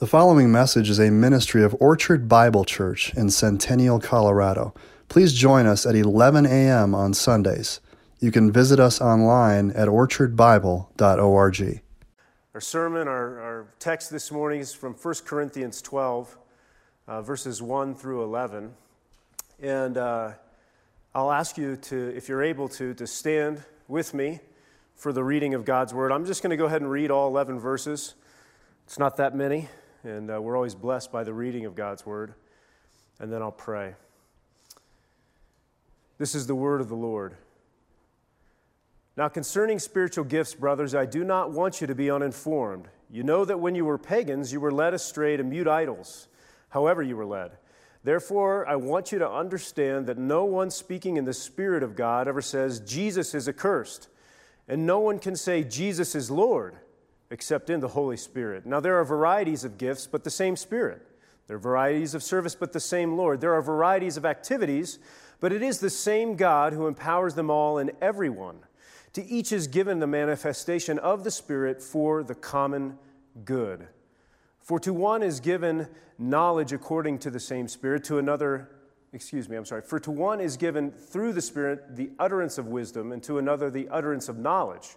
The following message is a ministry of Orchard Bible Church in Centennial, Colorado. Please join us at 11 a.m. on Sundays. You can visit us online at orchardbible.org. Our sermon, our, our text this morning is from 1 Corinthians 12, uh, verses 1 through 11. And uh, I'll ask you to, if you're able to, to stand with me for the reading of God's Word. I'm just going to go ahead and read all 11 verses. It's not that many and uh, we're always blessed by the reading of God's word. And then I'll pray. This is the word of the Lord. Now, concerning spiritual gifts, brothers, I do not want you to be uninformed. You know that when you were pagans, you were led astray to mute idols, however, you were led. Therefore, I want you to understand that no one speaking in the Spirit of God ever says, Jesus is accursed. And no one can say, Jesus is Lord except in the Holy Spirit. Now, there are varieties of gifts, but the same Spirit. There are varieties of service, but the same Lord. There are varieties of activities, but it is the same God who empowers them all and everyone. To each is given the manifestation of the Spirit for the common good. For to one is given knowledge according to the same Spirit, to another, excuse me, I'm sorry, for to one is given through the Spirit the utterance of wisdom, and to another the utterance of knowledge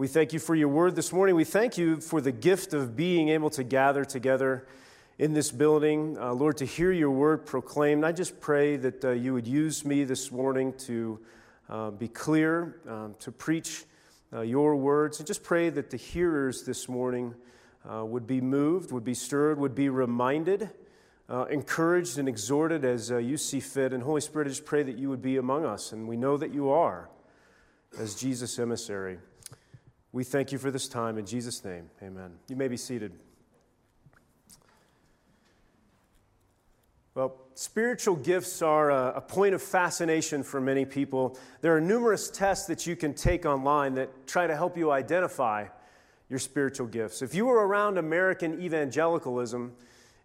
we thank you for your word this morning. We thank you for the gift of being able to gather together in this building, uh, Lord, to hear your word proclaimed. I just pray that uh, you would use me this morning to uh, be clear, um, to preach uh, your words, and just pray that the hearers this morning uh, would be moved, would be stirred, would be reminded. Uh, encouraged and exhorted as you see fit. And Holy Spirit, I just pray that you would be among us. And we know that you are as Jesus' emissary. We thank you for this time. In Jesus' name, amen. You may be seated. Well, spiritual gifts are a, a, point of fascination for many people. There are numerous tests that you can take online that try to help you identify your spiritual gifts. If you were around American evangelicalism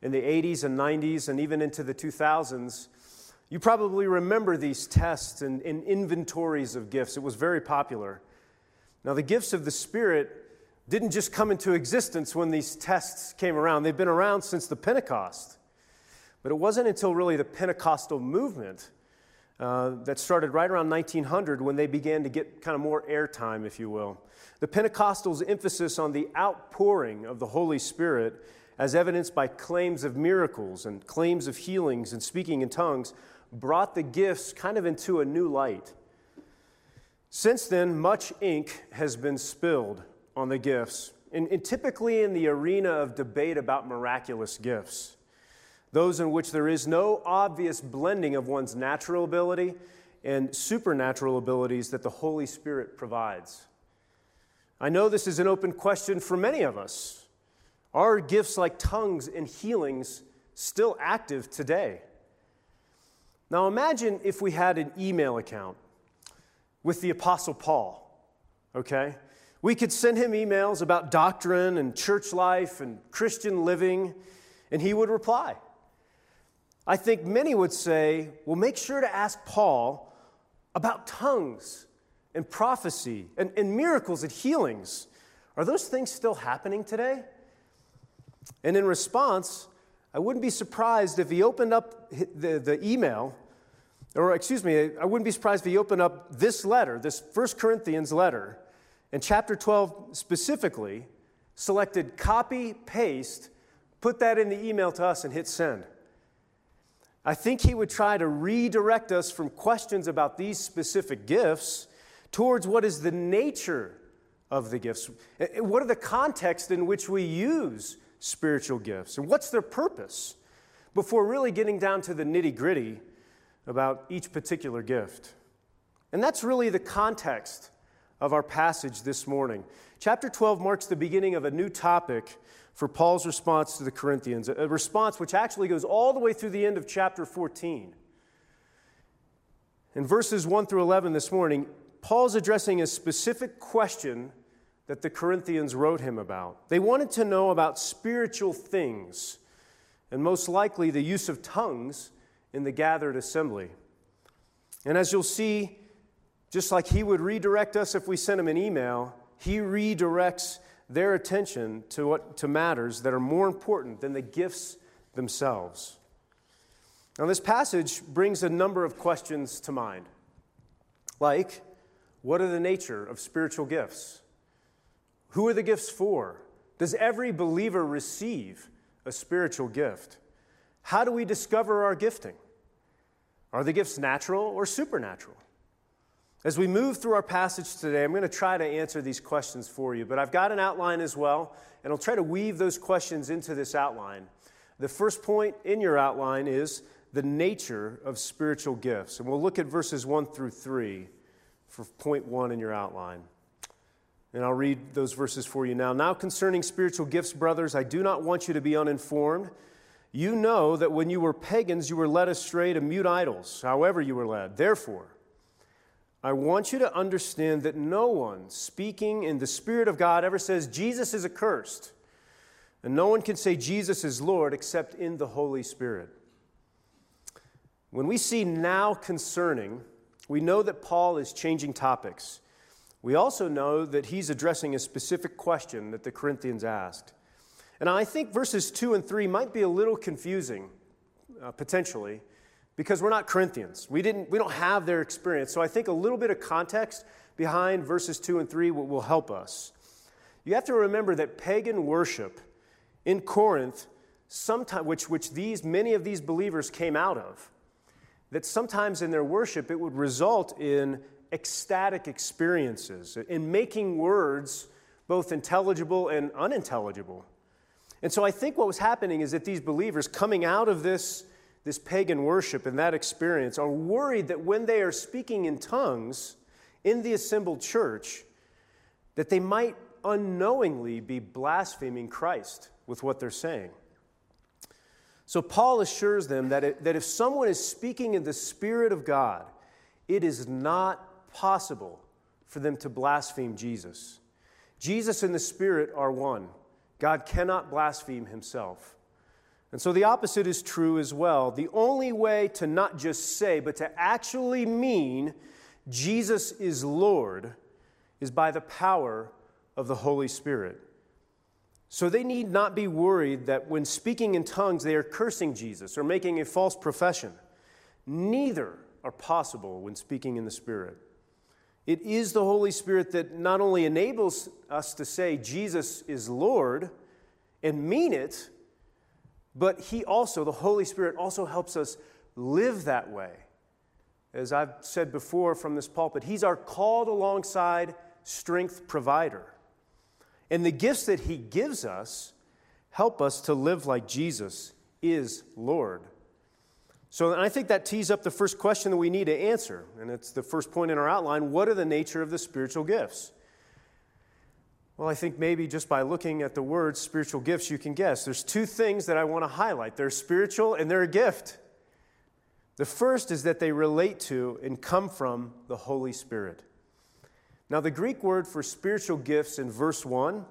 in the 80s and 90s and even into the 2000s, you probably remember these tests and, and inventories of gifts. It was very popular. Now, the gifts of the Spirit didn't just come into existence when these tests came around, they've been around since the Pentecost. But it wasn't until really the Pentecostal movement uh, that started right around 1900 when they began to get kind of more airtime, if you will. The Pentecostals' emphasis on the outpouring of the Holy Spirit, as evidenced by claims of miracles and claims of healings and speaking in tongues, brought the gifts kind of into a new light. Since then, much ink has been spilled on the gifts, and, and, typically in the arena of debate about miraculous gifts, those in which there is no obvious blending of one's natural ability and supernatural abilities that the Holy Spirit provides. I know this is an open question for many of us. Are gifts like tongues and healings still active today? Now imagine if we had an email account with the Apostle Paul, okay? We could send him emails about doctrine and church life and Christian living, and he would reply. I think many would say, well, make sure to ask Paul about tongues and prophecy and, and miracles and healings. Are those things still happening today? And in response, I wouldn't be surprised if he opened up the, the email or excuse me, I wouldn't be surprised if he opened up this letter, this First Corinthians letter, and chapter 12 specifically, selected copy, paste, put that in the email to us, and hit send. I think he would try to redirect us from questions about these specific gifts towards what is the nature of the gifts. Eh, eh, what are the contexts in which we use spiritual gifts? And what's their purpose? Before really getting down to the nitty gritty about each particular gift. And that's really the context of our passage this morning. Chapter 12 marks the beginning of a new topic for Paul's response to the Corinthians, a response which actually goes all the way through the end of chapter 14. In verses 1 through 11 this morning, Paul's addressing a specific question that the Corinthians wrote him about. They wanted to know about spiritual things, and most likely the use of tongues in the gathered assembly. And as you'll see, just like he would redirect us if we sent him an email, he redirects their attention to, what, to matters that are more important than the gifts themselves. Now, this passage brings a number of questions to mind, like what are the nature of spiritual gifts? Who are the gifts for? Does every believer receive a spiritual gift? How do we discover our gifting? Are the gifts natural or supernatural? As we move through our passage today, I'm going to try to answer these questions for you, but I've got an outline as well, and I'll try to weave those questions into this outline. The first point in your outline is the nature of spiritual gifts, and we'll look at verses 1 through 3 for point 1 in your outline. And I'll read those verses for you now. Now, concerning spiritual gifts, brothers, I do not want you to be uninformed. You know that when you were pagans, you were led astray to mute idols, however, you were led. Therefore, I want you to understand that no one speaking in the Spirit of God ever says Jesus is accursed. And no one can say Jesus is Lord except in the Holy Spirit. When we see now concerning, we know that Paul is changing topics. We also know that he's addressing a specific question that the Corinthians asked. And I think verses 2 and 3 might be a little confusing, uh, potentially because we're not Corinthians. We, didn't, we don't have their experience. So I think a little bit of context behind verses 2 and 3 will, will help us. You have to remember that pagan worship in Corinth, sometime, which, which these, many of these believers came out of, that sometimes in their worship it would result in ecstatic experiences, in making words both intelligible and unintelligible. And so I think what was happening is that these believers coming out of this this pagan worship and that experience are worried that when they are speaking in tongues in the assembled church, that they might unknowingly be blaspheming Christ with what they're saying. So Paul assures them that, it, that if someone is speaking in the Spirit of God, it is not possible for them to blaspheme Jesus. Jesus and the Spirit are one. God cannot blaspheme himself. And so the opposite is true as well. The only way to not just say, but to actually mean Jesus is Lord is by the power of the Holy Spirit. So they need not be worried that when speaking in tongues they are cursing Jesus or making a false profession. Neither are possible when speaking in the Spirit. It is the Holy Spirit that not only enables us to say Jesus is Lord and mean it, but He also, the Holy Spirit, also helps us live that way. As I've said before from this pulpit, He's our called alongside strength provider. And the gifts that He gives us help us to live like Jesus is Lord. So I think that tees up the first question that we need to answer. And it's the first point in our outline what are the nature of the spiritual gifts? Well, I think maybe just by looking at the words spiritual gifts, you can guess. There's two things that I want to highlight they're spiritual and they're a gift. The first is that they relate to and come from the Holy Spirit. Now, the Greek word for spiritual gifts in verse 1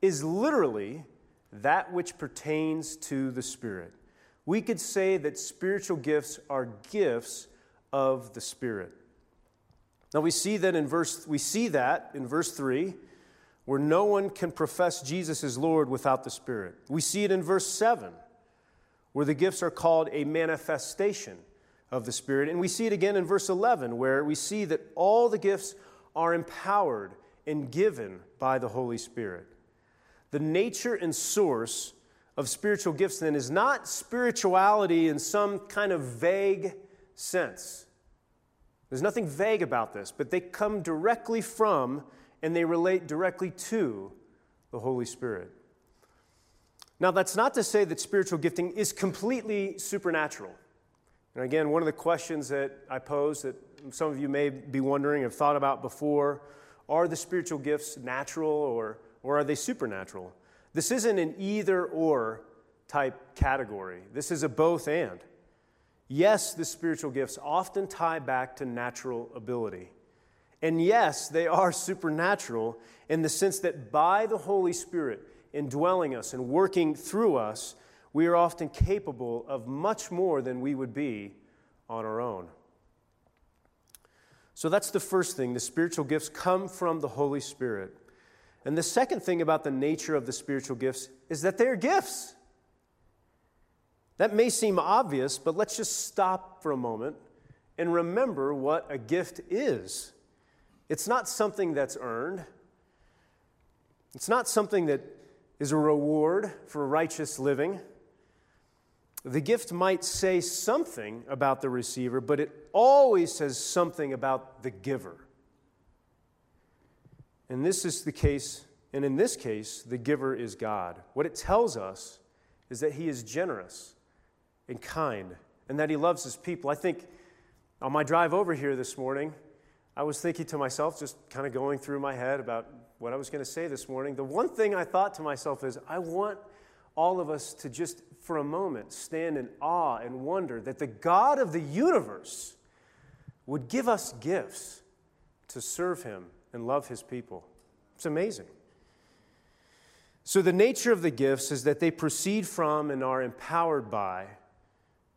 is literally that which pertains to the Spirit. We could say that spiritual gifts are gifts of the Spirit. Now we see that in verse we see that in verse 3 where no one can profess Jesus as Lord without the Spirit. We see it in verse 7, where the gifts are called a manifestation of the Spirit. And we see it again in verse 11, where we see that all the gifts are empowered and given by the Holy Spirit. The nature and source of spiritual gifts, then, is not spirituality in some kind of vague sense. There's nothing vague about this, but they come directly from and they relate directly to the Holy Spirit. Now, that's not to say that spiritual gifting is completely supernatural. And again, one of the questions that I pose that some of you may be wondering, have thought about before are the spiritual gifts natural or, or are they supernatural? This isn't an either or type category, this is a both and. Yes, the spiritual gifts often tie back to natural ability. And yes, they are supernatural in the sense that by the Holy Spirit indwelling us and working through us, we are often capable of much more than we would be on our own. So that's the first thing. The spiritual gifts come from the Holy Spirit. And the second thing about the nature of the spiritual gifts is that they are gifts. That may seem obvious, but let's just stop for a moment and remember what a gift is. It's not something that's earned, it's not something that is a reward for righteous living. The gift might say something about the receiver, but it always says something about the giver. And this is the case, and in this case, the giver is God. What it tells us is that He is generous and kind and that He loves His people. I think on my drive over here this morning, I was thinking to myself, just kind of going through my head about what I was going to say this morning. The one thing I thought to myself is, I want all of us to just for a moment stand in awe and wonder that the God of the universe would give us gifts to serve Him and love His people. It's amazing. So, the nature of the gifts is that they proceed from and are empowered by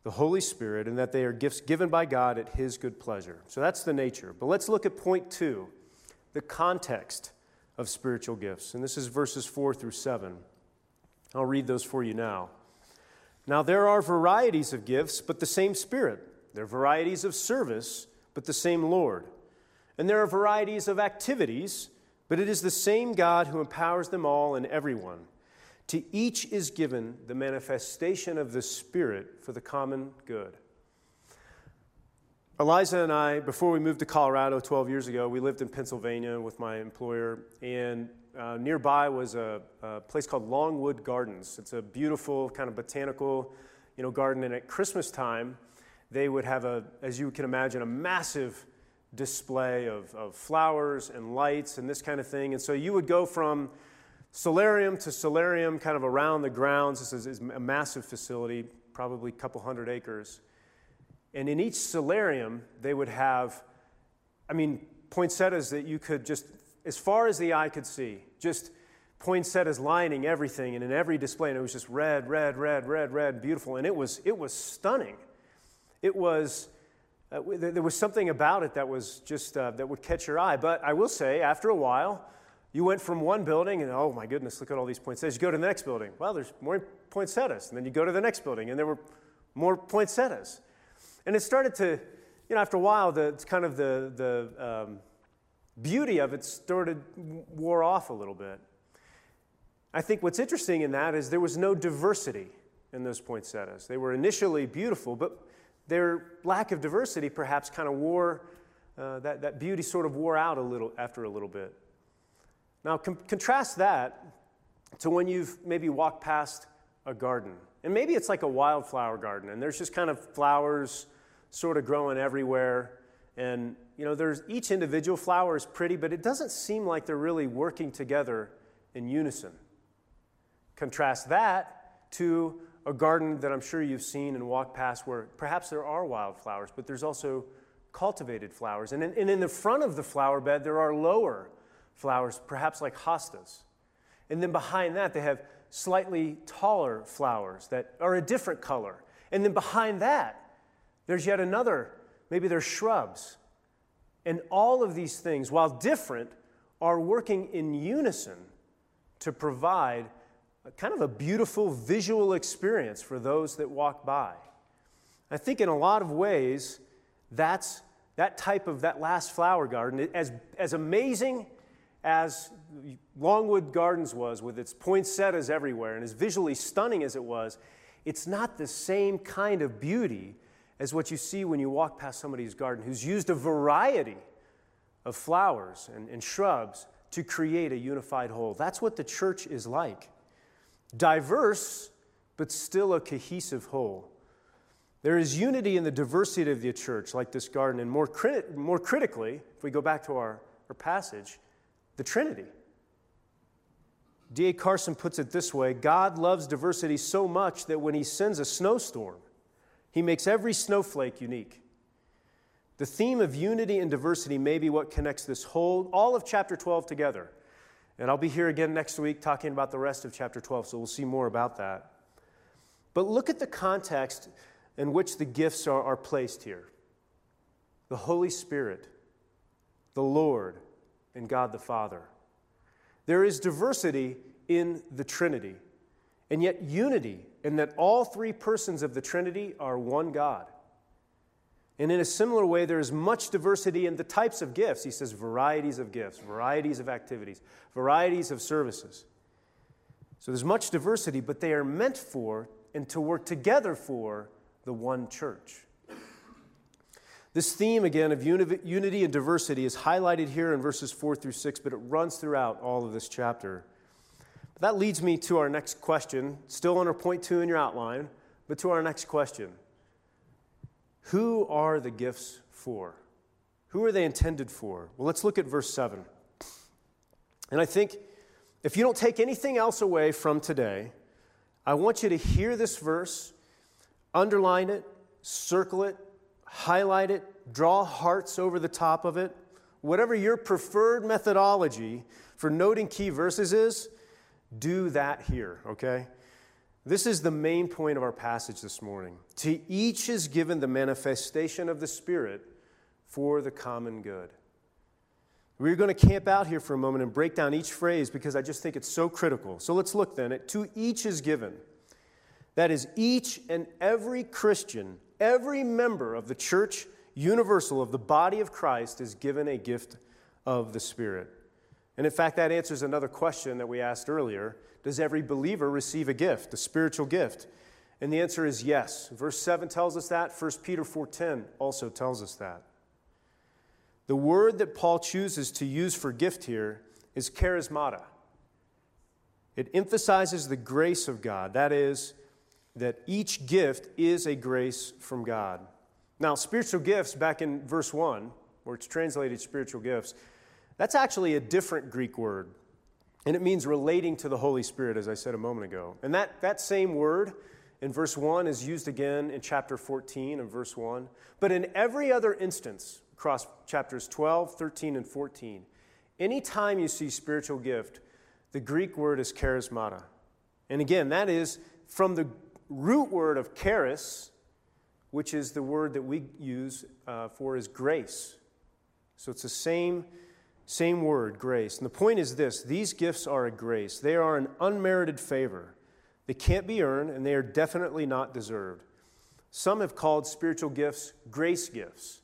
the Holy Spirit, and that they are gifts given by God at His good pleasure. So, that's the nature. But let's look at point two the context of spiritual gifts. And this is verses four through seven. I'll read those for you now. Now, there are varieties of gifts, but the same Spirit. There are varieties of service, but the same Lord. And there are varieties of activities, but it is the same God who empowers them all and everyone. To each is given the manifestation of the Spirit for the common good. Eliza and I, before we moved to Colorado 12 years ago, we lived in Pennsylvania with my employer, and uh, nearby was a, a, place called Longwood Gardens. It's a beautiful kind of botanical, you know, garden. And at Christmas time, they would have a, as you can imagine, a massive display of, of flowers and lights and this kind of thing. And so you would go from solarium to solarium, kind of around the grounds. This is, is a massive facility, probably a couple hundred acres. And in each solarium, they would have, I mean, poinsettias that you could just as far as the eye could see, just poinsettias lining everything and in every display, and it was just red, red, red, red, red, beautiful, and it was it was stunning. It was uh, there was something about it that was just uh, that would catch your eye. But I will say, after a while, you went from one building and oh my goodness, look at all these poinsettias. You go to the next building, well, there's more poinsettias, and then you go to the next building, and there were more poinsettias, and it started to, you know, after a while, the kind of the the um, beauty of it started wore off a little bit. I think what's interesting in that is there was no diversity in those poinsettias. They were initially beautiful, but their lack of diversity perhaps kind of wore, uh, that, that beauty sort of wore out a little after a little bit. Now, com- contrast that to when you've maybe walked past a garden. And maybe it's like a wildflower garden, and there's just kind of flowers sort of growing everywhere. And you know, there's each individual flower is pretty, but it doesn't seem like they're really working together in unison. Contrast that to a garden that I'm sure you've seen and walked past where perhaps there are wildflowers, but there's also cultivated flowers. And in, and in the front of the flower bed, there are lower flowers, perhaps like hostas. And then behind that, they have slightly taller flowers that are a different color. And then behind that, there's yet another Maybe they're shrubs. And all of these things, while different, are working in unison to provide kind of a beautiful visual experience for those that walk by. I think in a lot of ways, that's that type of that last flower garden, as, as amazing as Longwood Gardens was with its poinsettias everywhere and as visually stunning as it was, it's not the same kind of beauty as what you see when you walk past somebody's garden who's used a variety of flowers and, and shrubs to create a unified whole. That's what the church is like diverse, but still a cohesive whole. There is unity in the diversity of the church, like this garden, and more, crit- more critically, if we go back to our, our passage, the Trinity. D.A. Carson puts it this way God loves diversity so much that when he sends a snowstorm, he makes every snowflake unique. The theme of unity and diversity may be what connects this whole, all of chapter 12 together. And I'll be here again next week talking about the rest of chapter 12, so we'll see more about that. But look at the context in which the gifts are, are placed here the Holy Spirit, the Lord, and God the Father. There is diversity in the Trinity, and yet unity in that all three persons of the Trinity are one God. And in a similar way, there is much diversity in the types of gifts. He says varieties of gifts, varieties of activities, varieties of services. So there's much diversity, but they are meant for and to work together for the one church. This theme, again, of unity and diversity is highlighted here in verses 4 through 6, but it runs throughout all of this chapter. But that leads me to our next question, still under point two in your outline, but to our next question Who are the gifts for? Who are they intended for? Well, let's look at verse 7. And I think if you don't take anything else away from today, I want you to hear this verse, underline it, circle it, highlight it, draw hearts over the top of it. Whatever your preferred methodology for noting key verses is, do that here, okay? This is the main point of our passage this morning. To each is given the manifestation of the Spirit for the common good. We're going to camp out here for a moment and break down each phrase because I just think it's so critical. So let's look then at to each is given. That is, each and every Christian, every member of the church universal of the body of Christ is given a gift of the Spirit. And in fact, that answers another question that we asked earlier Does every believer receive a gift, a spiritual gift? And the answer is yes. Verse 7 tells us that. 1 Peter 4:10 also tells us that. The word that Paul chooses to use for gift here is charismata. It emphasizes the grace of God. That is, that each gift is a grace from God. Now, spiritual gifts, back in verse 1, where it's translated spiritual gifts, that's actually a different Greek word. And it means relating to the Holy Spirit, as I said a moment ago. And that, that same word in verse 1 is used again in chapter 14 and verse 1. But in every other instance, across chapters 12, 13, and 14. Anytime you see spiritual gift, the Greek word is charismata. And again, that is from the root word of charis, which is the word that we use uh, for is grace. So it's the same, same word, grace. And the point is this these gifts are a grace, they are an unmerited favor. They can't be earned, and they are definitely not deserved. Some have called spiritual gifts grace gifts.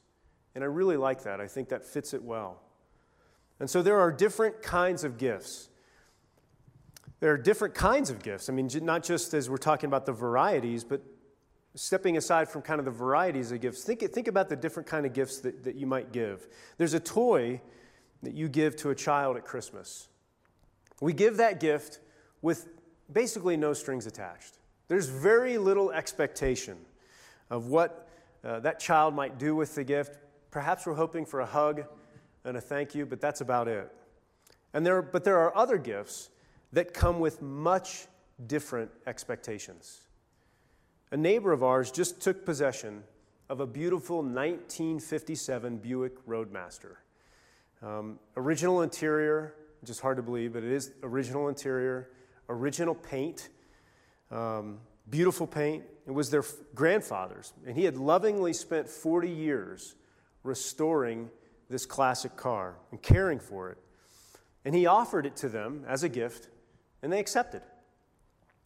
And I really like that. I think that fits it well. And so there are different kinds of gifts. There are different kinds of gifts. I mean, not just as we're talking about the varieties, but stepping aside from kind of the varieties of gifts, think, think about the different kind of gifts that, that you might give. There's a toy that you give to a child at Christmas. We give that gift with basically no strings attached. There's very little expectation of what uh, that child might do with the gift. Perhaps we're hoping for a hug and a thank you, but that's about it. And there, but there are other gifts that come with much different expectations. A neighbor of ours just took possession of a beautiful 1957 Buick Roadmaster. Um, original interior, just hard to believe, but it is original interior, original paint, um, beautiful paint. It was their grandfather's, and he had lovingly spent 40 years restoring this classic car and caring for it. And he offered it to them as a gift, and they accepted.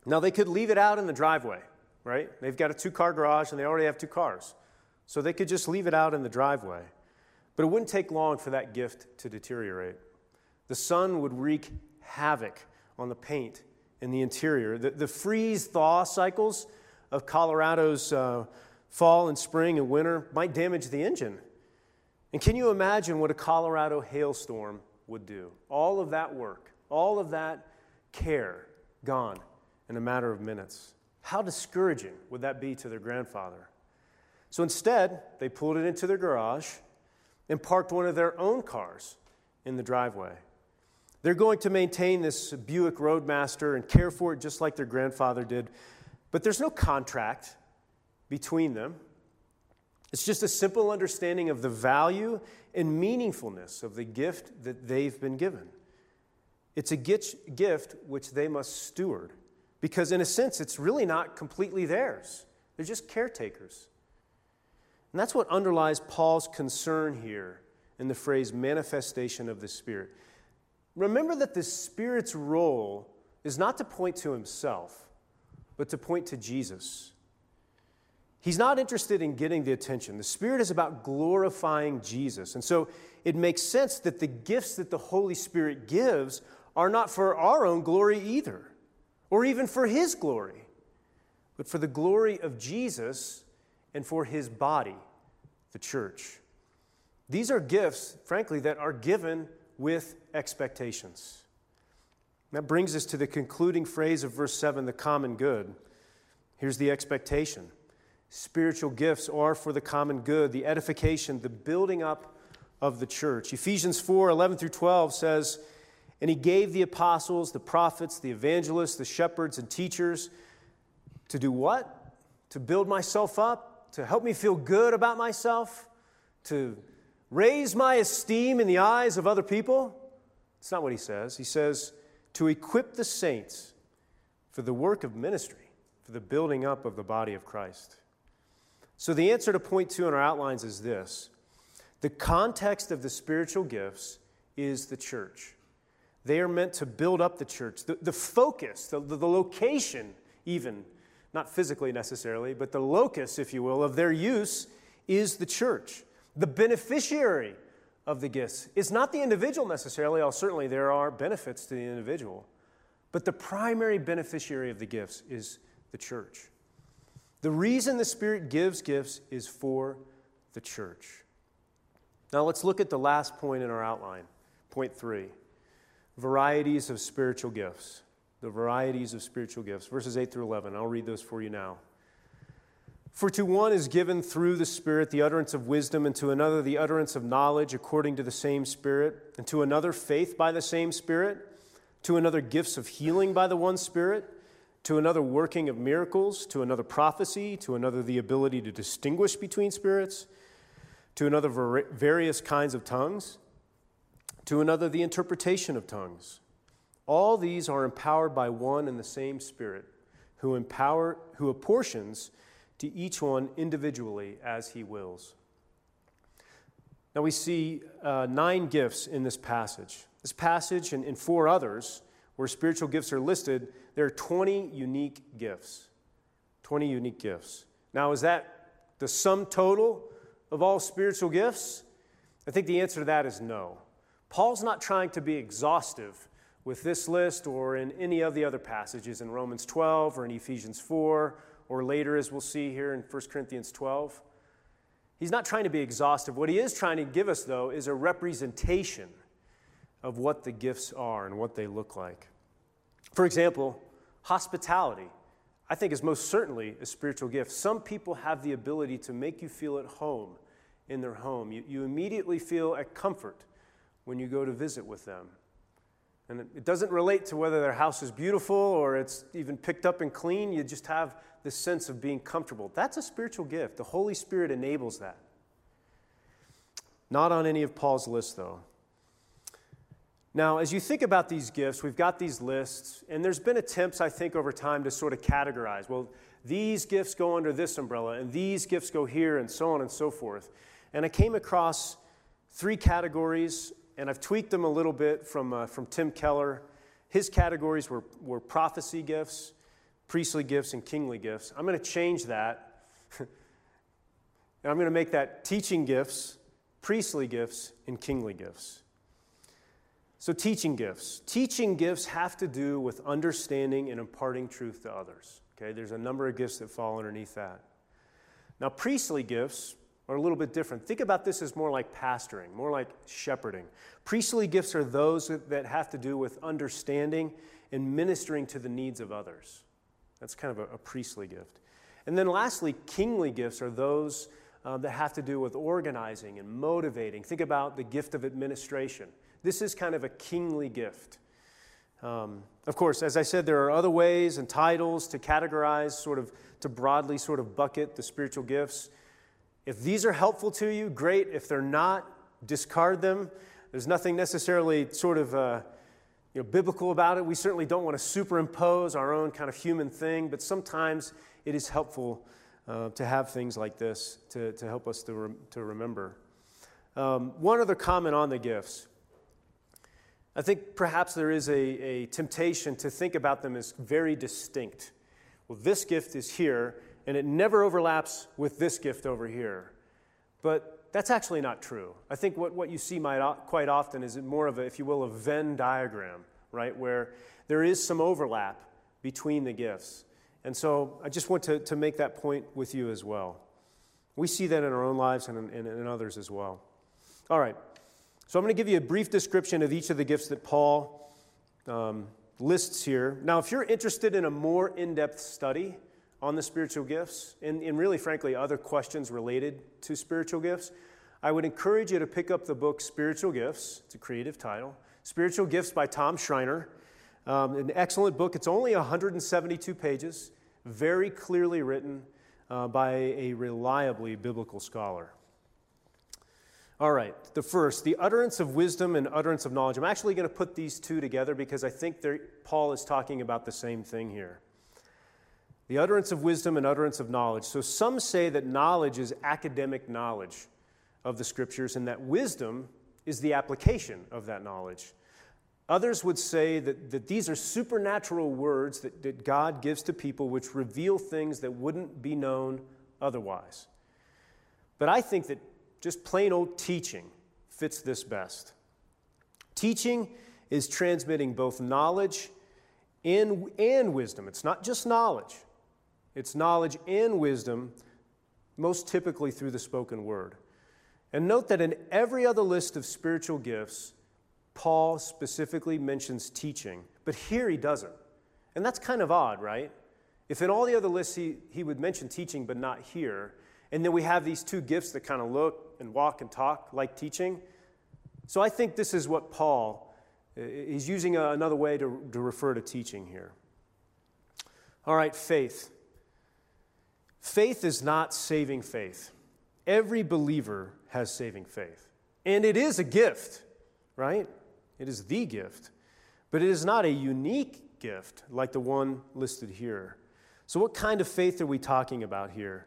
Now, they could leave it out in the driveway, right? They've got a two car garage and they already have two cars. So they could just leave it out in the driveway. But it wouldn't take long for that gift to deteriorate. The sun would wreak havoc on the paint in the interior. The, the freeze thaw cycles of Colorado's uh, fall and spring and winter might damage the engine. And can you imagine what a Colorado hailstorm would do? All of that work, all of that care gone in a matter of minutes. How discouraging would that be to their grandfather? So instead, they pulled it into their garage and parked one of their own cars in the driveway. They're going to maintain this Buick Roadmaster and care for it just like their grandfather did. But there's no contract between them. It's just a simple understanding of the value and meaningfulness of the gift that they've been given. It's a gift which they must steward because, in a sense, it's really not completely theirs. They're just caretakers. And that's what underlies Paul's concern here in the phrase manifestation of the Spirit. Remember that the Spirit's role is not to point to himself, but to point to Jesus. He's not interested in getting the attention. The Spirit is about glorifying Jesus. And so it makes sense that the gifts that the Holy Spirit gives are not for our own glory either, or even for His glory, but for the glory of Jesus and for His body, the church. These are gifts, frankly, that are given with expectations. That brings us to the concluding phrase of verse 7 the common good. Here's the expectation spiritual gifts are for the common good, the edification, the building up of the church. Ephesians 4 11 through 12 says, And he gave the apostles, the prophets, the evangelists, the shepherds, and teachers to do what? To build myself up, to help me feel good about myself, to raise my esteem in the eyes of other people. It's not what he says. He says, to equip the saints for the work of ministry, for the building up of the body of Christ. So, the answer to point two in our outlines is this the context of the spiritual gifts is the church. They are meant to build up the church. The, the focus, the, the, the location, even, not physically necessarily, but the locus, if you will, of their use is the church. The beneficiary of the gifts is not the individual necessarily, although certainly there are benefits to the individual, but the primary beneficiary of the gifts is the church. The reason the Spirit gives gifts is for the church. Now let's look at the last point in our outline, point three varieties of spiritual gifts. The varieties of spiritual gifts, verses 8 through 11. I'll read those for you now. For to one is given through the Spirit the utterance of wisdom, and to another the utterance of knowledge according to the same Spirit, and to another faith by the same Spirit, to another gifts of healing by the one Spirit to another working of miracles, to another prophecy, to another the ability to distinguish between spirits, to another various kinds of tongues, to another the interpretation of tongues. All these are empowered by one and the same Spirit, who empower who apportions to each one individually as he wills. Now we see uh, nine gifts in this passage. This passage and, and four others where spiritual gifts are listed, there are 20 unique gifts. 20 unique gifts. Now, is that the sum total of all spiritual gifts? I think the answer to that is no. Paul's not trying to be exhaustive with this list or in any of the other passages in Romans 12 or in Ephesians 4 or later, as we'll see here in 1 Corinthians 12. He's not trying to be exhaustive. What he is trying to give us, though, is a representation of what the gifts are and what they look like. For example, hospitality, I think, is most certainly a spiritual gift. Some people have the ability to make you feel at home in their home. You, you immediately feel at comfort when you go to visit with them. And it doesn't relate to whether their house is beautiful or it's even picked up and clean. You just have this sense of being comfortable. That's a spiritual gift. The Holy Spirit enables that. Not on any of Paul's lists, though. Now, as you think about these gifts, we've got these lists, and there's been attempts, I think, over time to sort of categorize. Well, these gifts go under this umbrella, and these gifts go here, and so on and so forth. And I came across three categories, and I've tweaked them a little bit from, uh, from Tim Keller. His categories were, were prophecy gifts, priestly gifts, and kingly gifts. I'm going to change that, and I'm going to make that teaching gifts, priestly gifts, and kingly gifts. So, teaching gifts. Teaching gifts have to do with understanding and imparting truth to others. Okay, there's a number of gifts that fall underneath that. Now, priestly gifts are a little bit different. Think about this as more like pastoring, more like shepherding. Priestly gifts are those that have to do with understanding and ministering to the needs of others. That's kind of a, a priestly gift. And then, lastly, kingly gifts are those uh, that have to do with organizing and motivating. Think about the gift of administration This is kind of a kingly gift. Um, of course, as I said, there are other ways and titles to categorize, sort of to broadly sort of bucket the spiritual gifts. If these are helpful to you, great. If they're not, discard them. There's nothing necessarily sort of uh, you know, biblical about it. We certainly don't want to superimpose our own kind of human thing, but sometimes it is helpful uh, to have things like this to, to help us to, re- to remember. Um, one other comment on the gifts. I think perhaps there is a, a temptation to think about them as very distinct. Well, this gift is here, and it never overlaps with this gift over here. But that's actually not true. I think what, what you see might, quite often is more of a, if you will, a Venn diagram, right, where there is some overlap between the gifts. And so I just want to, to make that point with you as well. We see that in our own lives and in, in others as well. All right. So I'm going to give you a brief description of each of the gifts that Paul um, lists here. Now, if you're interested in a more in depth study on the spiritual gifts, and, and really, frankly, other questions related to spiritual gifts, I would encourage you to pick up the book Spiritual Gifts. It's a creative title. Spiritual Gifts by Tom Schreiner. Um, an excellent book. It's only 172 pages, very clearly written uh, by a reliably biblical scholar. All right, the first, the utterance of wisdom and utterance of knowledge. I'm actually going to put these two together because I think Paul is talking about the same thing here. The utterance of wisdom and utterance of knowledge. So some say that knowledge is academic knowledge of the scriptures and that wisdom is the application of that knowledge. Others would say that, that these are supernatural words that, that God gives to people which reveal things that wouldn't be known otherwise. But I think that just plain old teaching fits this best. Teaching is transmitting both knowledge and, and wisdom. It's not just knowledge, it's knowledge and wisdom, most typically through the spoken word. And note that in every other list of spiritual gifts, Paul specifically mentions teaching, but here he doesn't. And that's kind of odd, right? If in all the other lists he, he would mention teaching, but not here, and then we have these two gifts that kind of look and walk and talk like teaching. So I think this is what Paul is using another way to, to refer to teaching here. All right, faith. Faith is not saving faith. Every believer has saving faith. And it is a gift, right? It is the gift. But it is not a unique gift like the one listed here. So, what kind of faith are we talking about here?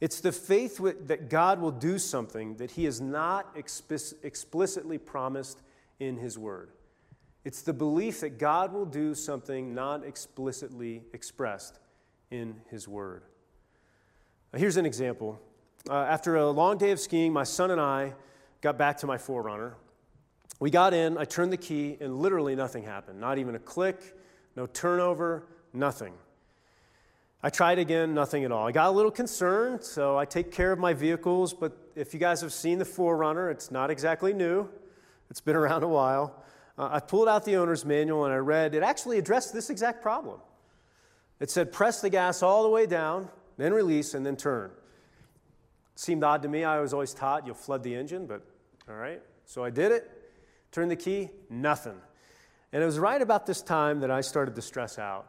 It's the faith that God will do something that He has not explicitly promised in His Word. It's the belief that God will do something not explicitly expressed in His Word. Here's an example. Uh, after a long day of skiing, my son and I got back to my 4Runner. We got in, I turned the key, and literally nothing happened. Not even a click, no turnover, nothing. I tried again, nothing at all. I got a little concerned, so I take care of my vehicles, but if you guys have seen the 4Runner, it's not exactly new. It's been around a while. Uh, I pulled out the owner's manual and I read, it actually addressed this exact problem. It said, press the gas all the way down, then release, and then turn. It seemed odd to me. I was always taught you'll flood the engine, but all right. So I did it, turned the key, nothing. And it was right about this time that I started to stress out.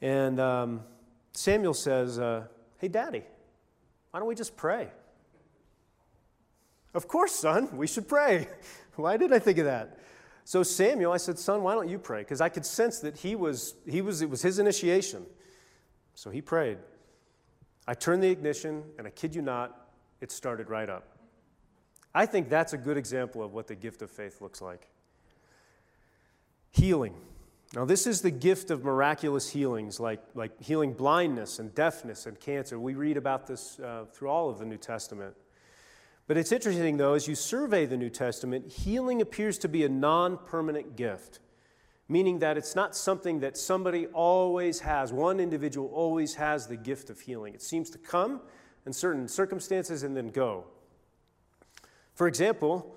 And um, Samuel says, uh, Hey, Daddy, why don't we just pray? Of course, son, we should pray. why did I think of that? So Samuel, I said, Son, why don't you pray? Because I could sense that he was, he was, it was his initiation. So he prayed. I turned the ignition, and I kid you not, it started right up. I think that's a good example of what the gift of faith looks like. Healing. Now, this is the gift of miraculous healings, like, like healing blindness and deafness and cancer. We read about this uh, through all of the New Testament. But it's interesting, though, as you survey the New Testament, healing appears to be a non permanent gift, meaning that it's not something that somebody always has, one individual always has the gift of healing. It seems to come in certain circumstances and then go. For example,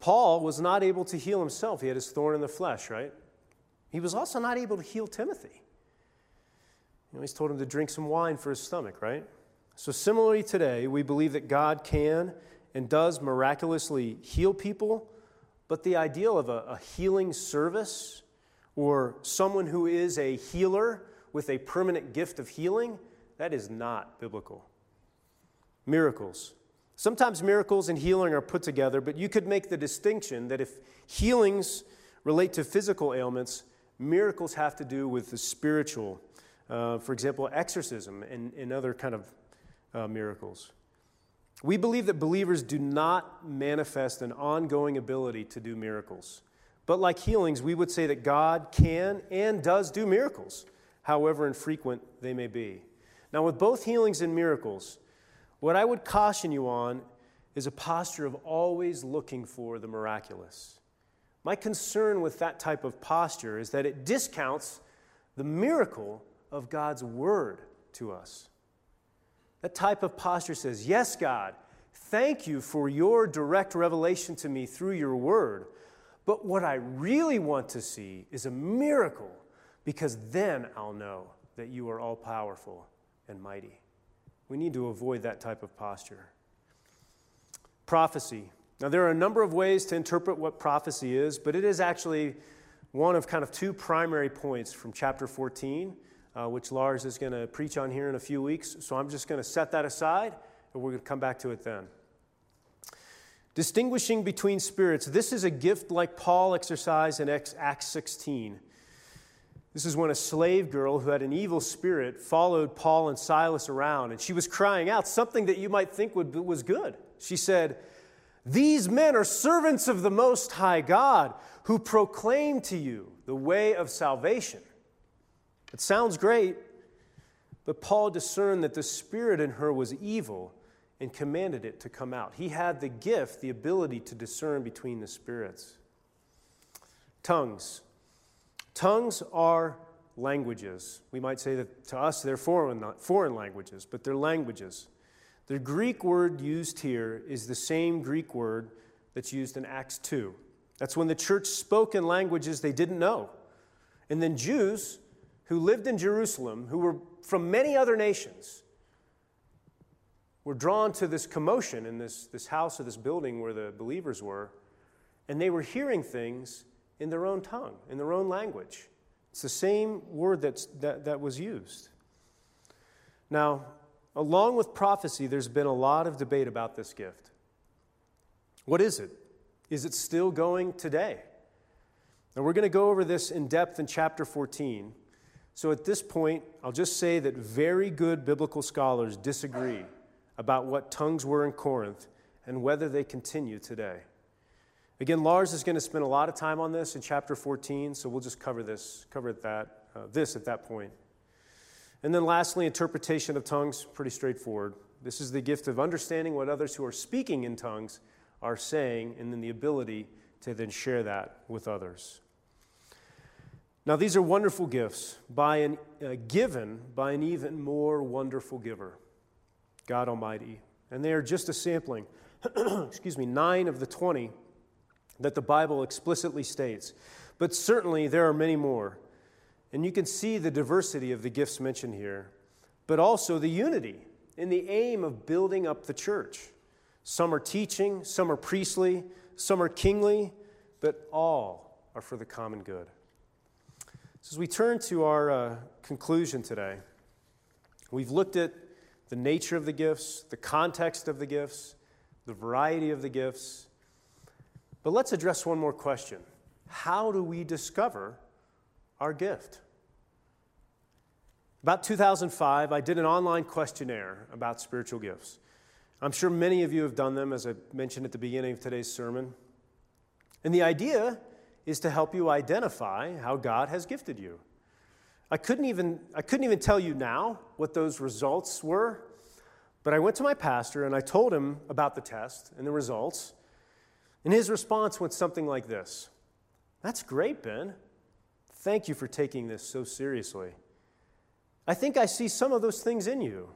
Paul was not able to heal himself, he had his thorn in the flesh, right? He was also not able to heal Timothy. You know, he's told him to drink some wine for his stomach, right? So, similarly, today, we believe that God can and does miraculously heal people, but the ideal of a, a healing service or someone who is a healer with a permanent gift of healing, that is not biblical. Miracles. Sometimes miracles and healing are put together, but you could make the distinction that if healings relate to physical ailments, miracles have to do with the spiritual. Uh, for example, exorcism and, and other kind of uh, miracles. We believe that believers do not manifest an ongoing ability to do miracles. But like healings, we would say that God can and does do miracles, however infrequent they may be. Now, with both healings and miracles, what I would caution you on is a posture of always looking for the miraculous. My concern with that type of posture is that it discounts the miracle of God's word to us. That type of posture says, Yes, God, thank you for your direct revelation to me through your word. But what I really want to see is a miracle because then I'll know that you are all powerful and mighty. We need to avoid that type of posture. Prophecy. Now, there are a number of ways to interpret what prophecy is, but it is actually one of kind of two primary points from chapter 14 uh, which Lars is going to preach on here in a few weeks. So I'm just going to set that aside and we're going to come back to it then. Distinguishing between spirits. This is a gift like Paul exercised in Acts 16. This is when a slave girl who had an evil spirit followed Paul and Silas around, and she was crying out something that you might think would, was good. She said, These men are servants of the Most High God who proclaim to you the way of salvation. It sounds great, but Paul discerned that the spirit in her was evil and commanded it to come out. He had the gift, the ability to discern between the spirits. Tongues. Tongues are languages. We might say that to us they're foreign, foreign languages, but they're languages. The Greek word used here is the same Greek word that's used in Acts 2. That's when the church spoke in languages they didn't know. And then Jews who lived in Jerusalem, who were from many other nations, were drawn to this commotion in this, this house or this building where the believers were, and they were hearing things in their own tongue, in their own language. It's the same word that's, that, that was used. Now, along with prophecy, there's been a lot of debate about this gift. What is it? Is it still going today? And we're going to go over this in depth in chapter 14. So at this point, I'll just say that very good biblical scholars disagree about what tongues were in Corinth and whether they continue today. Again, Lars is going to spend a lot of time on this in chapter 14, so we'll just cover this, cover that, uh, this at that point. And then lastly, interpretation of tongues, pretty straightforward. This is the gift of understanding what others who are speaking in tongues are saying, and then the ability to then share that with others. Now, these are wonderful gifts by an, uh, given by an even more wonderful giver, God Almighty. And they are just a sampling, excuse me, nine of the 20 that the Bible explicitly states. But certainly there are many more. And you can see the diversity of the gifts mentioned here, but also the unity in the aim of building up the church. Some are teaching, some are priestly, some are kingly, but all are for the common good. So, as we turn to our uh, conclusion today, we've looked at the nature of the gifts, the context of the gifts, the variety of the gifts. But let's address one more question How do we discover our gift? About 2005, I did an online questionnaire about spiritual gifts. I'm sure many of you have done them, as I mentioned at the beginning of today's sermon. And the idea is to help you identify how God has gifted you. I couldn't even, I couldn't even tell you now what those results were, but I went to my pastor and I told him about the test and the results. And his response went something like this That's great, Ben. Thank you for taking this so seriously. I think I see some of those things in you.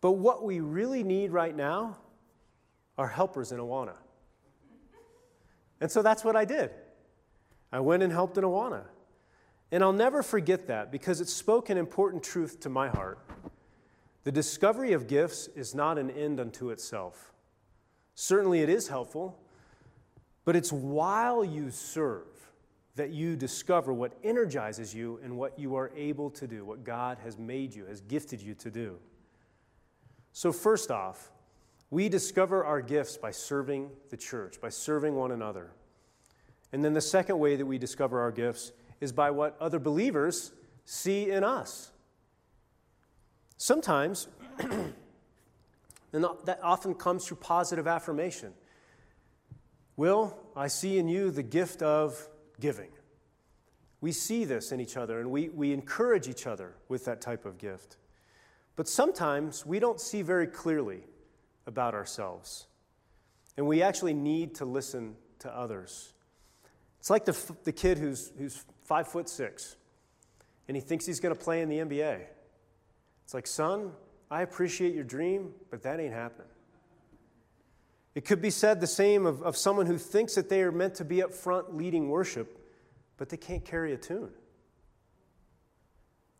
But what we really need right now are helpers in Awana. And so that's what I did. I went and helped in Awana. And I'll never forget that because it spoke an important truth to my heart. The discovery of gifts is not an end unto itself. Certainly, it is helpful, But it's while you serve that you discover what energizes you and what you are able to do, what God has made you, has gifted you to do. So, first off, we discover our gifts by serving the church, by serving one another. And then the second way that we discover our gifts is by what other believers see in us. Sometimes, and that often comes through positive affirmation. Will, I see in you the gift of giving. We see this in each other and we, we encourage each other with that type of gift. But sometimes we don't see very clearly about ourselves. And we actually need to listen to others. It's like the, the kid who's, who's five foot six and he thinks he's going to play in the NBA. It's like, son, I appreciate your dream, but that ain't happening. It could be said the same of, of someone who thinks that they are meant to be up front leading worship, but they can't carry a tune.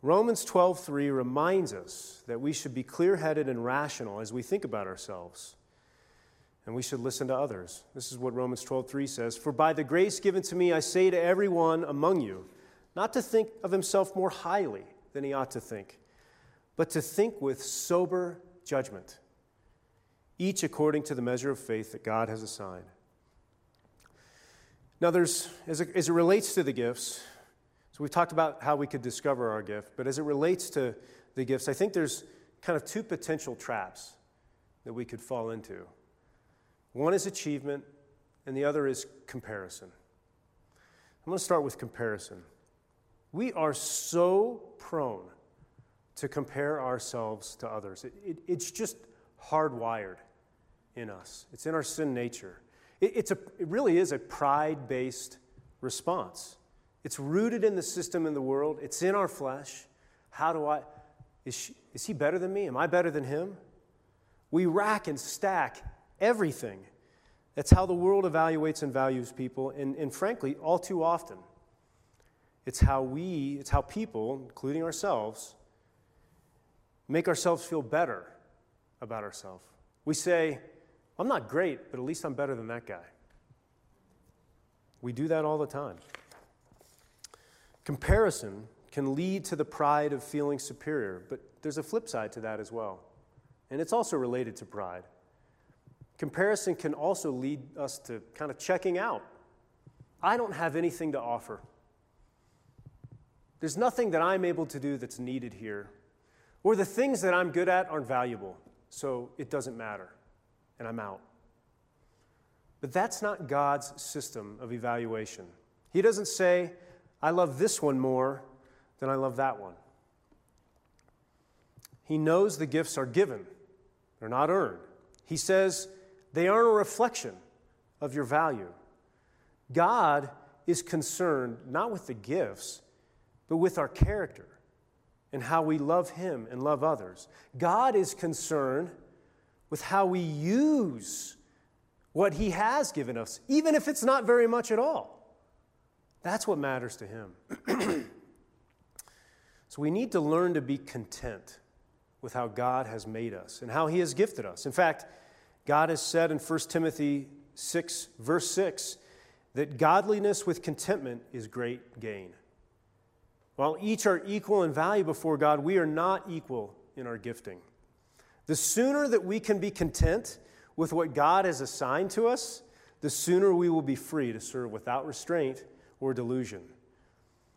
Romans 12:3 reminds us that we should be clear-headed and rational as we think about ourselves. And we should listen to others. This is what Romans 12:3 says, "For by the grace given to me I say to everyone among you, not to think of himself more highly than he ought to think, but to think with sober judgment, each according to the measure of faith that God has assigned. Now, there's, as it, as it relates to the gifts, so we've talked about how we could discover our gift, but as it relates to the gifts, I think there's kind of two potential traps that we could fall into. One is achievement, and the other is comparison. I'm going to start with comparison. We are so prone to compare ourselves to others. It, it, it's just hardwired in us, it's in our sin nature. It, it's a, it really is a pride based response. It's rooted in the system in the world, it's in our flesh. How do I, is, she, is he better than me? Am I better than him? We rack and stack everything. That's how the world evaluates and values people, and, and frankly, all too often, it's how we, it's how people, including ourselves, make ourselves feel better about ourselves. We say, I'm not great, but at least I'm better than that guy. We do that all the time. Comparison can lead to the pride of feeling superior, but there's a flip side to that as well. And it's also related to pride. Comparison can also lead us to kind of checking out. I don't have anything to offer. There's nothing that I'm able to do that's needed here. Or the things that I'm good at aren't valuable, so it doesn't matter, and I'm out. But that's not God's system of evaluation. He doesn't say, I love this one more than I love that one. He knows the gifts are given, they're not earned. He says they aren't a reflection of your value. God is concerned not with the gifts, but with our character and how we love Him and love others. God is concerned with how we use what He has given us, even if it's not very much at all. That's what matters to Him. so we need to learn to be content with how God has made us and how He has gifted us. In fact, God has said in 1 Timothy 6, verse 6, that godliness with contentment is great gain. While each are equal in value before God, we are not equal in our gifting. The sooner that we can be content with what God has assigned to us, the sooner we will be free to serve without restraint or delusion.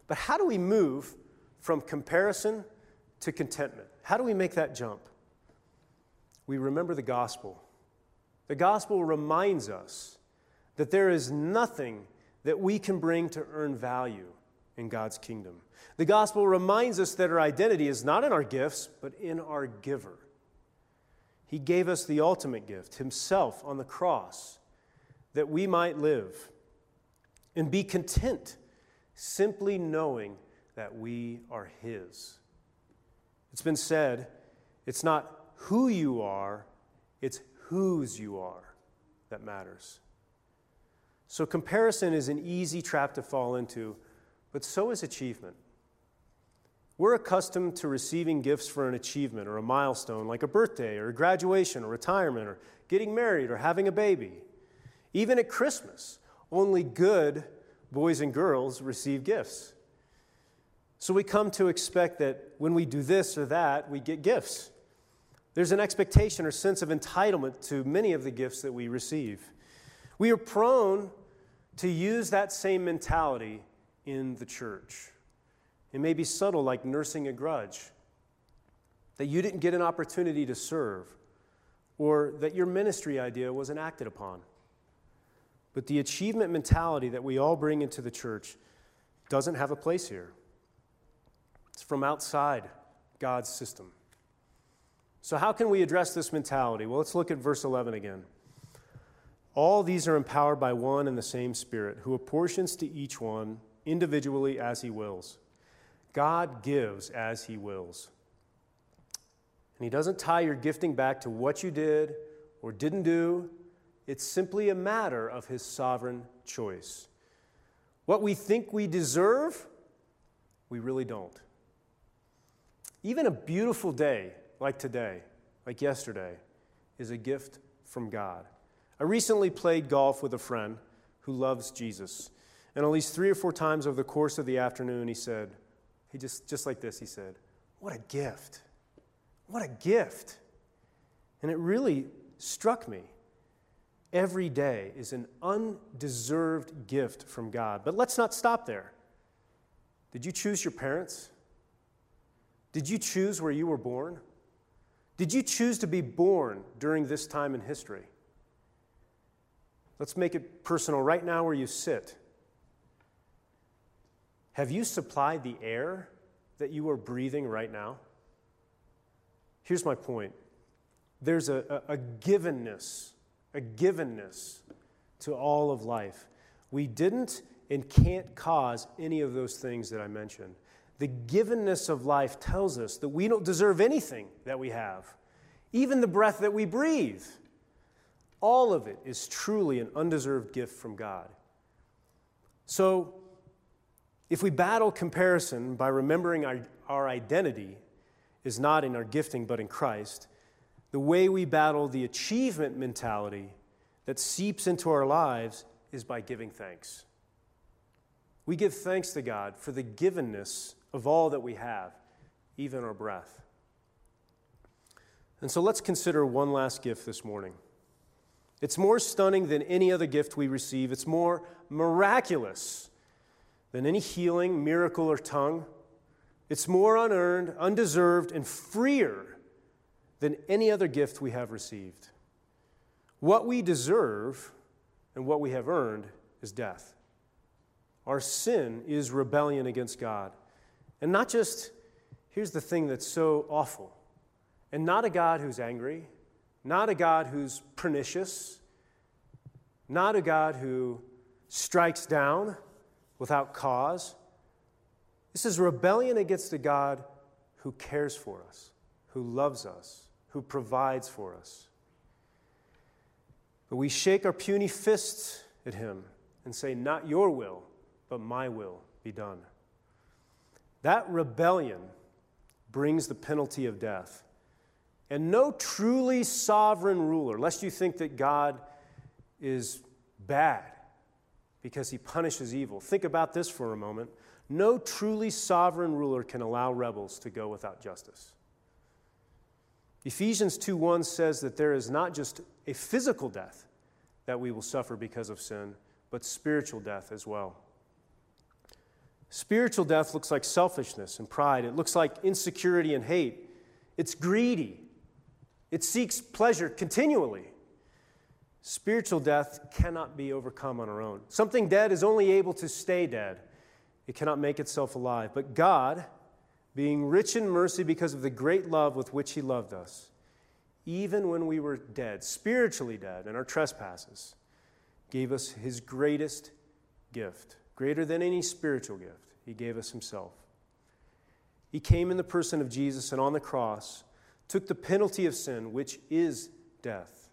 But how do we move from comparison to contentment? How do we make that jump? We remember the gospel. The gospel reminds us that there is nothing that we can bring to earn value in God's kingdom. The gospel reminds us that our identity is not in our gifts, but in our giver. He gave us the ultimate gift, Himself on the cross, that we might live and be content simply knowing that we are His. It's been said it's not who you are, it's whose you are that matters. So, comparison is an easy trap to fall into but so is achievement. We're accustomed to receiving gifts for an achievement or a milestone, like a birthday or a graduation or retirement or getting married or having a baby. Even at Christmas, Only good boys and girls receive gifts. So we come to expect that when we do this or that, we get gifts. There's an expectation or sense of entitlement to many of the gifts that we receive. We are prone to use that same mentality in the church. It may be subtle, like nursing a grudge, that you didn't get an opportunity to serve, or that your ministry idea wasn't acted upon. But the achievement mentality that we all bring into the church doesn't have a place here. It's from outside God's system. So, how can we address this mentality? Well, let's look at verse 11 again. All these are empowered by one and the same Spirit, who apportions to each one individually as he wills. God gives as he wills. And he doesn't tie your gifting back to what you did or didn't do. It's simply a matter of his sovereign choice. What we think we deserve, we really don't. Even a beautiful day like today, like yesterday, is a gift from God. I recently played golf with a friend who loves Jesus. And at least three or four times over the course of the afternoon, he said, he just, just like this, he said, What a gift! What a gift! And it really struck me. Every day is an undeserved gift from God. But let's not stop there. Did you choose your parents? Did you choose where you were born? Did you choose to be born during this time in history? Let's make it personal right now where you sit. Have you supplied the air that you are breathing right now? Here's my point there's a, a, a givenness, a givenness to all of life. We didn't and can't cause any of those things that I mentioned. The givenness of life tells us that we don't deserve anything that we have, even the breath that we breathe. All of it is truly an undeserved gift from God. So, if we battle comparison by remembering our, our identity is not in our gifting but in Christ, the way we battle the achievement mentality that seeps into our lives is by giving thanks. We give thanks to God for the givenness of all that we have, even our breath. And so let's consider one last gift this morning. It's more stunning than any other gift we receive, it's more miraculous than any healing, miracle, or tongue. It's more unearned, undeserved, and freer than any other gift we have received. What we deserve and what we have earned is death. Our sin is rebellion against God. And not just, here's the thing that's so awful, and not a God who's angry, not a God who's pernicious, not a God who strikes down without cause. This is rebellion against a God who cares for us, who loves us, who provides for us. But we shake our puny fists at him and say, Not your will, but my will be done. That rebellion brings the penalty of death. And no truly sovereign ruler, lest you think that God is bad because he punishes evil. Think about this for a moment. No truly sovereign ruler can allow rebels to go without justice. Ephesians 2:1 says that there is not just a physical death that we will suffer because of sin, but spiritual death as well. Spiritual death looks like selfishness and pride. It looks like insecurity and hate. It's greedy. It seeks pleasure continually. Spiritual death cannot be overcome on our own. Something dead is only able to stay dead, it cannot make itself alive. But God, being rich in mercy because of the great love with which He loved us, even when we were dead, spiritually dead in our trespasses, gave us His greatest gift greater than any spiritual gift. He gave us Himself. He came in the person of Jesus and on the cross took the penalty of sin, which is death.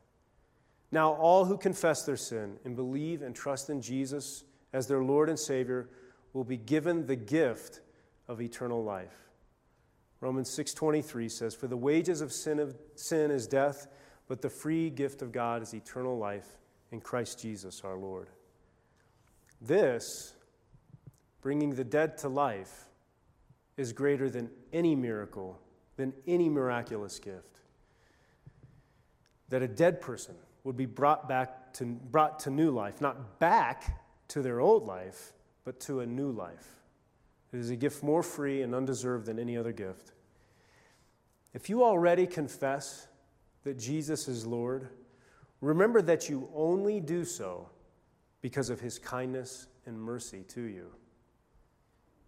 Now, all who confess their sin and believe and trust in Jesus as their Lord and Savior will be given the gift of eternal life. Romans 6:23 says, "For the wages of sin, of sin is death, but the free gift of God is eternal life in Christ Jesus our Lord." This, bringing the dead to life, is greater than any miracle, than any miraculous gift. That a dead person would be brought back to, brought to new life, not back to their old life, but to a new life. It is a gift more free and undeserved than any other gift. If you already confess that Jesus is Lord, remember that you only do so because of his kindness and mercy to you.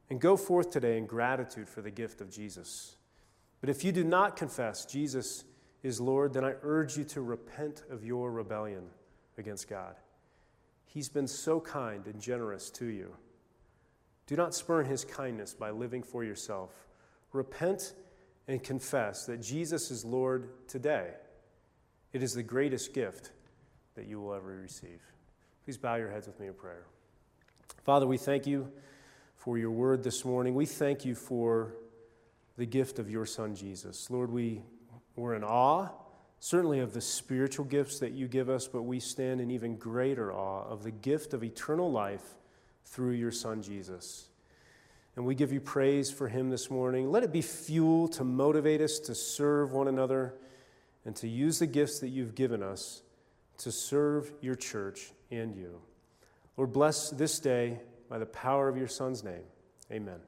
And go forth today in gratitude for the gift of Jesus. But if you do not confess Jesus is Lord, then I urge you to repent of your rebellion against God. He's been so kind and generous to you. Do not spurn his kindness by living for yourself. Repent and confess that Jesus is Lord today. It is the greatest gift that you will ever receive. Please bow your heads with me in prayer. Father, we thank you for your word this morning. We thank you for the gift of your Son, Jesus. Lord, we, we're in awe, certainly of the spiritual gifts that you give us, but we stand in even greater awe of the gift of eternal life through your Son, Jesus. And we give you praise for him this morning. Let it be fuel to motivate us to serve one another and to use the gifts that you've given us to serve your church and you. Lord, bless this day by the power of your Son's name. Amen.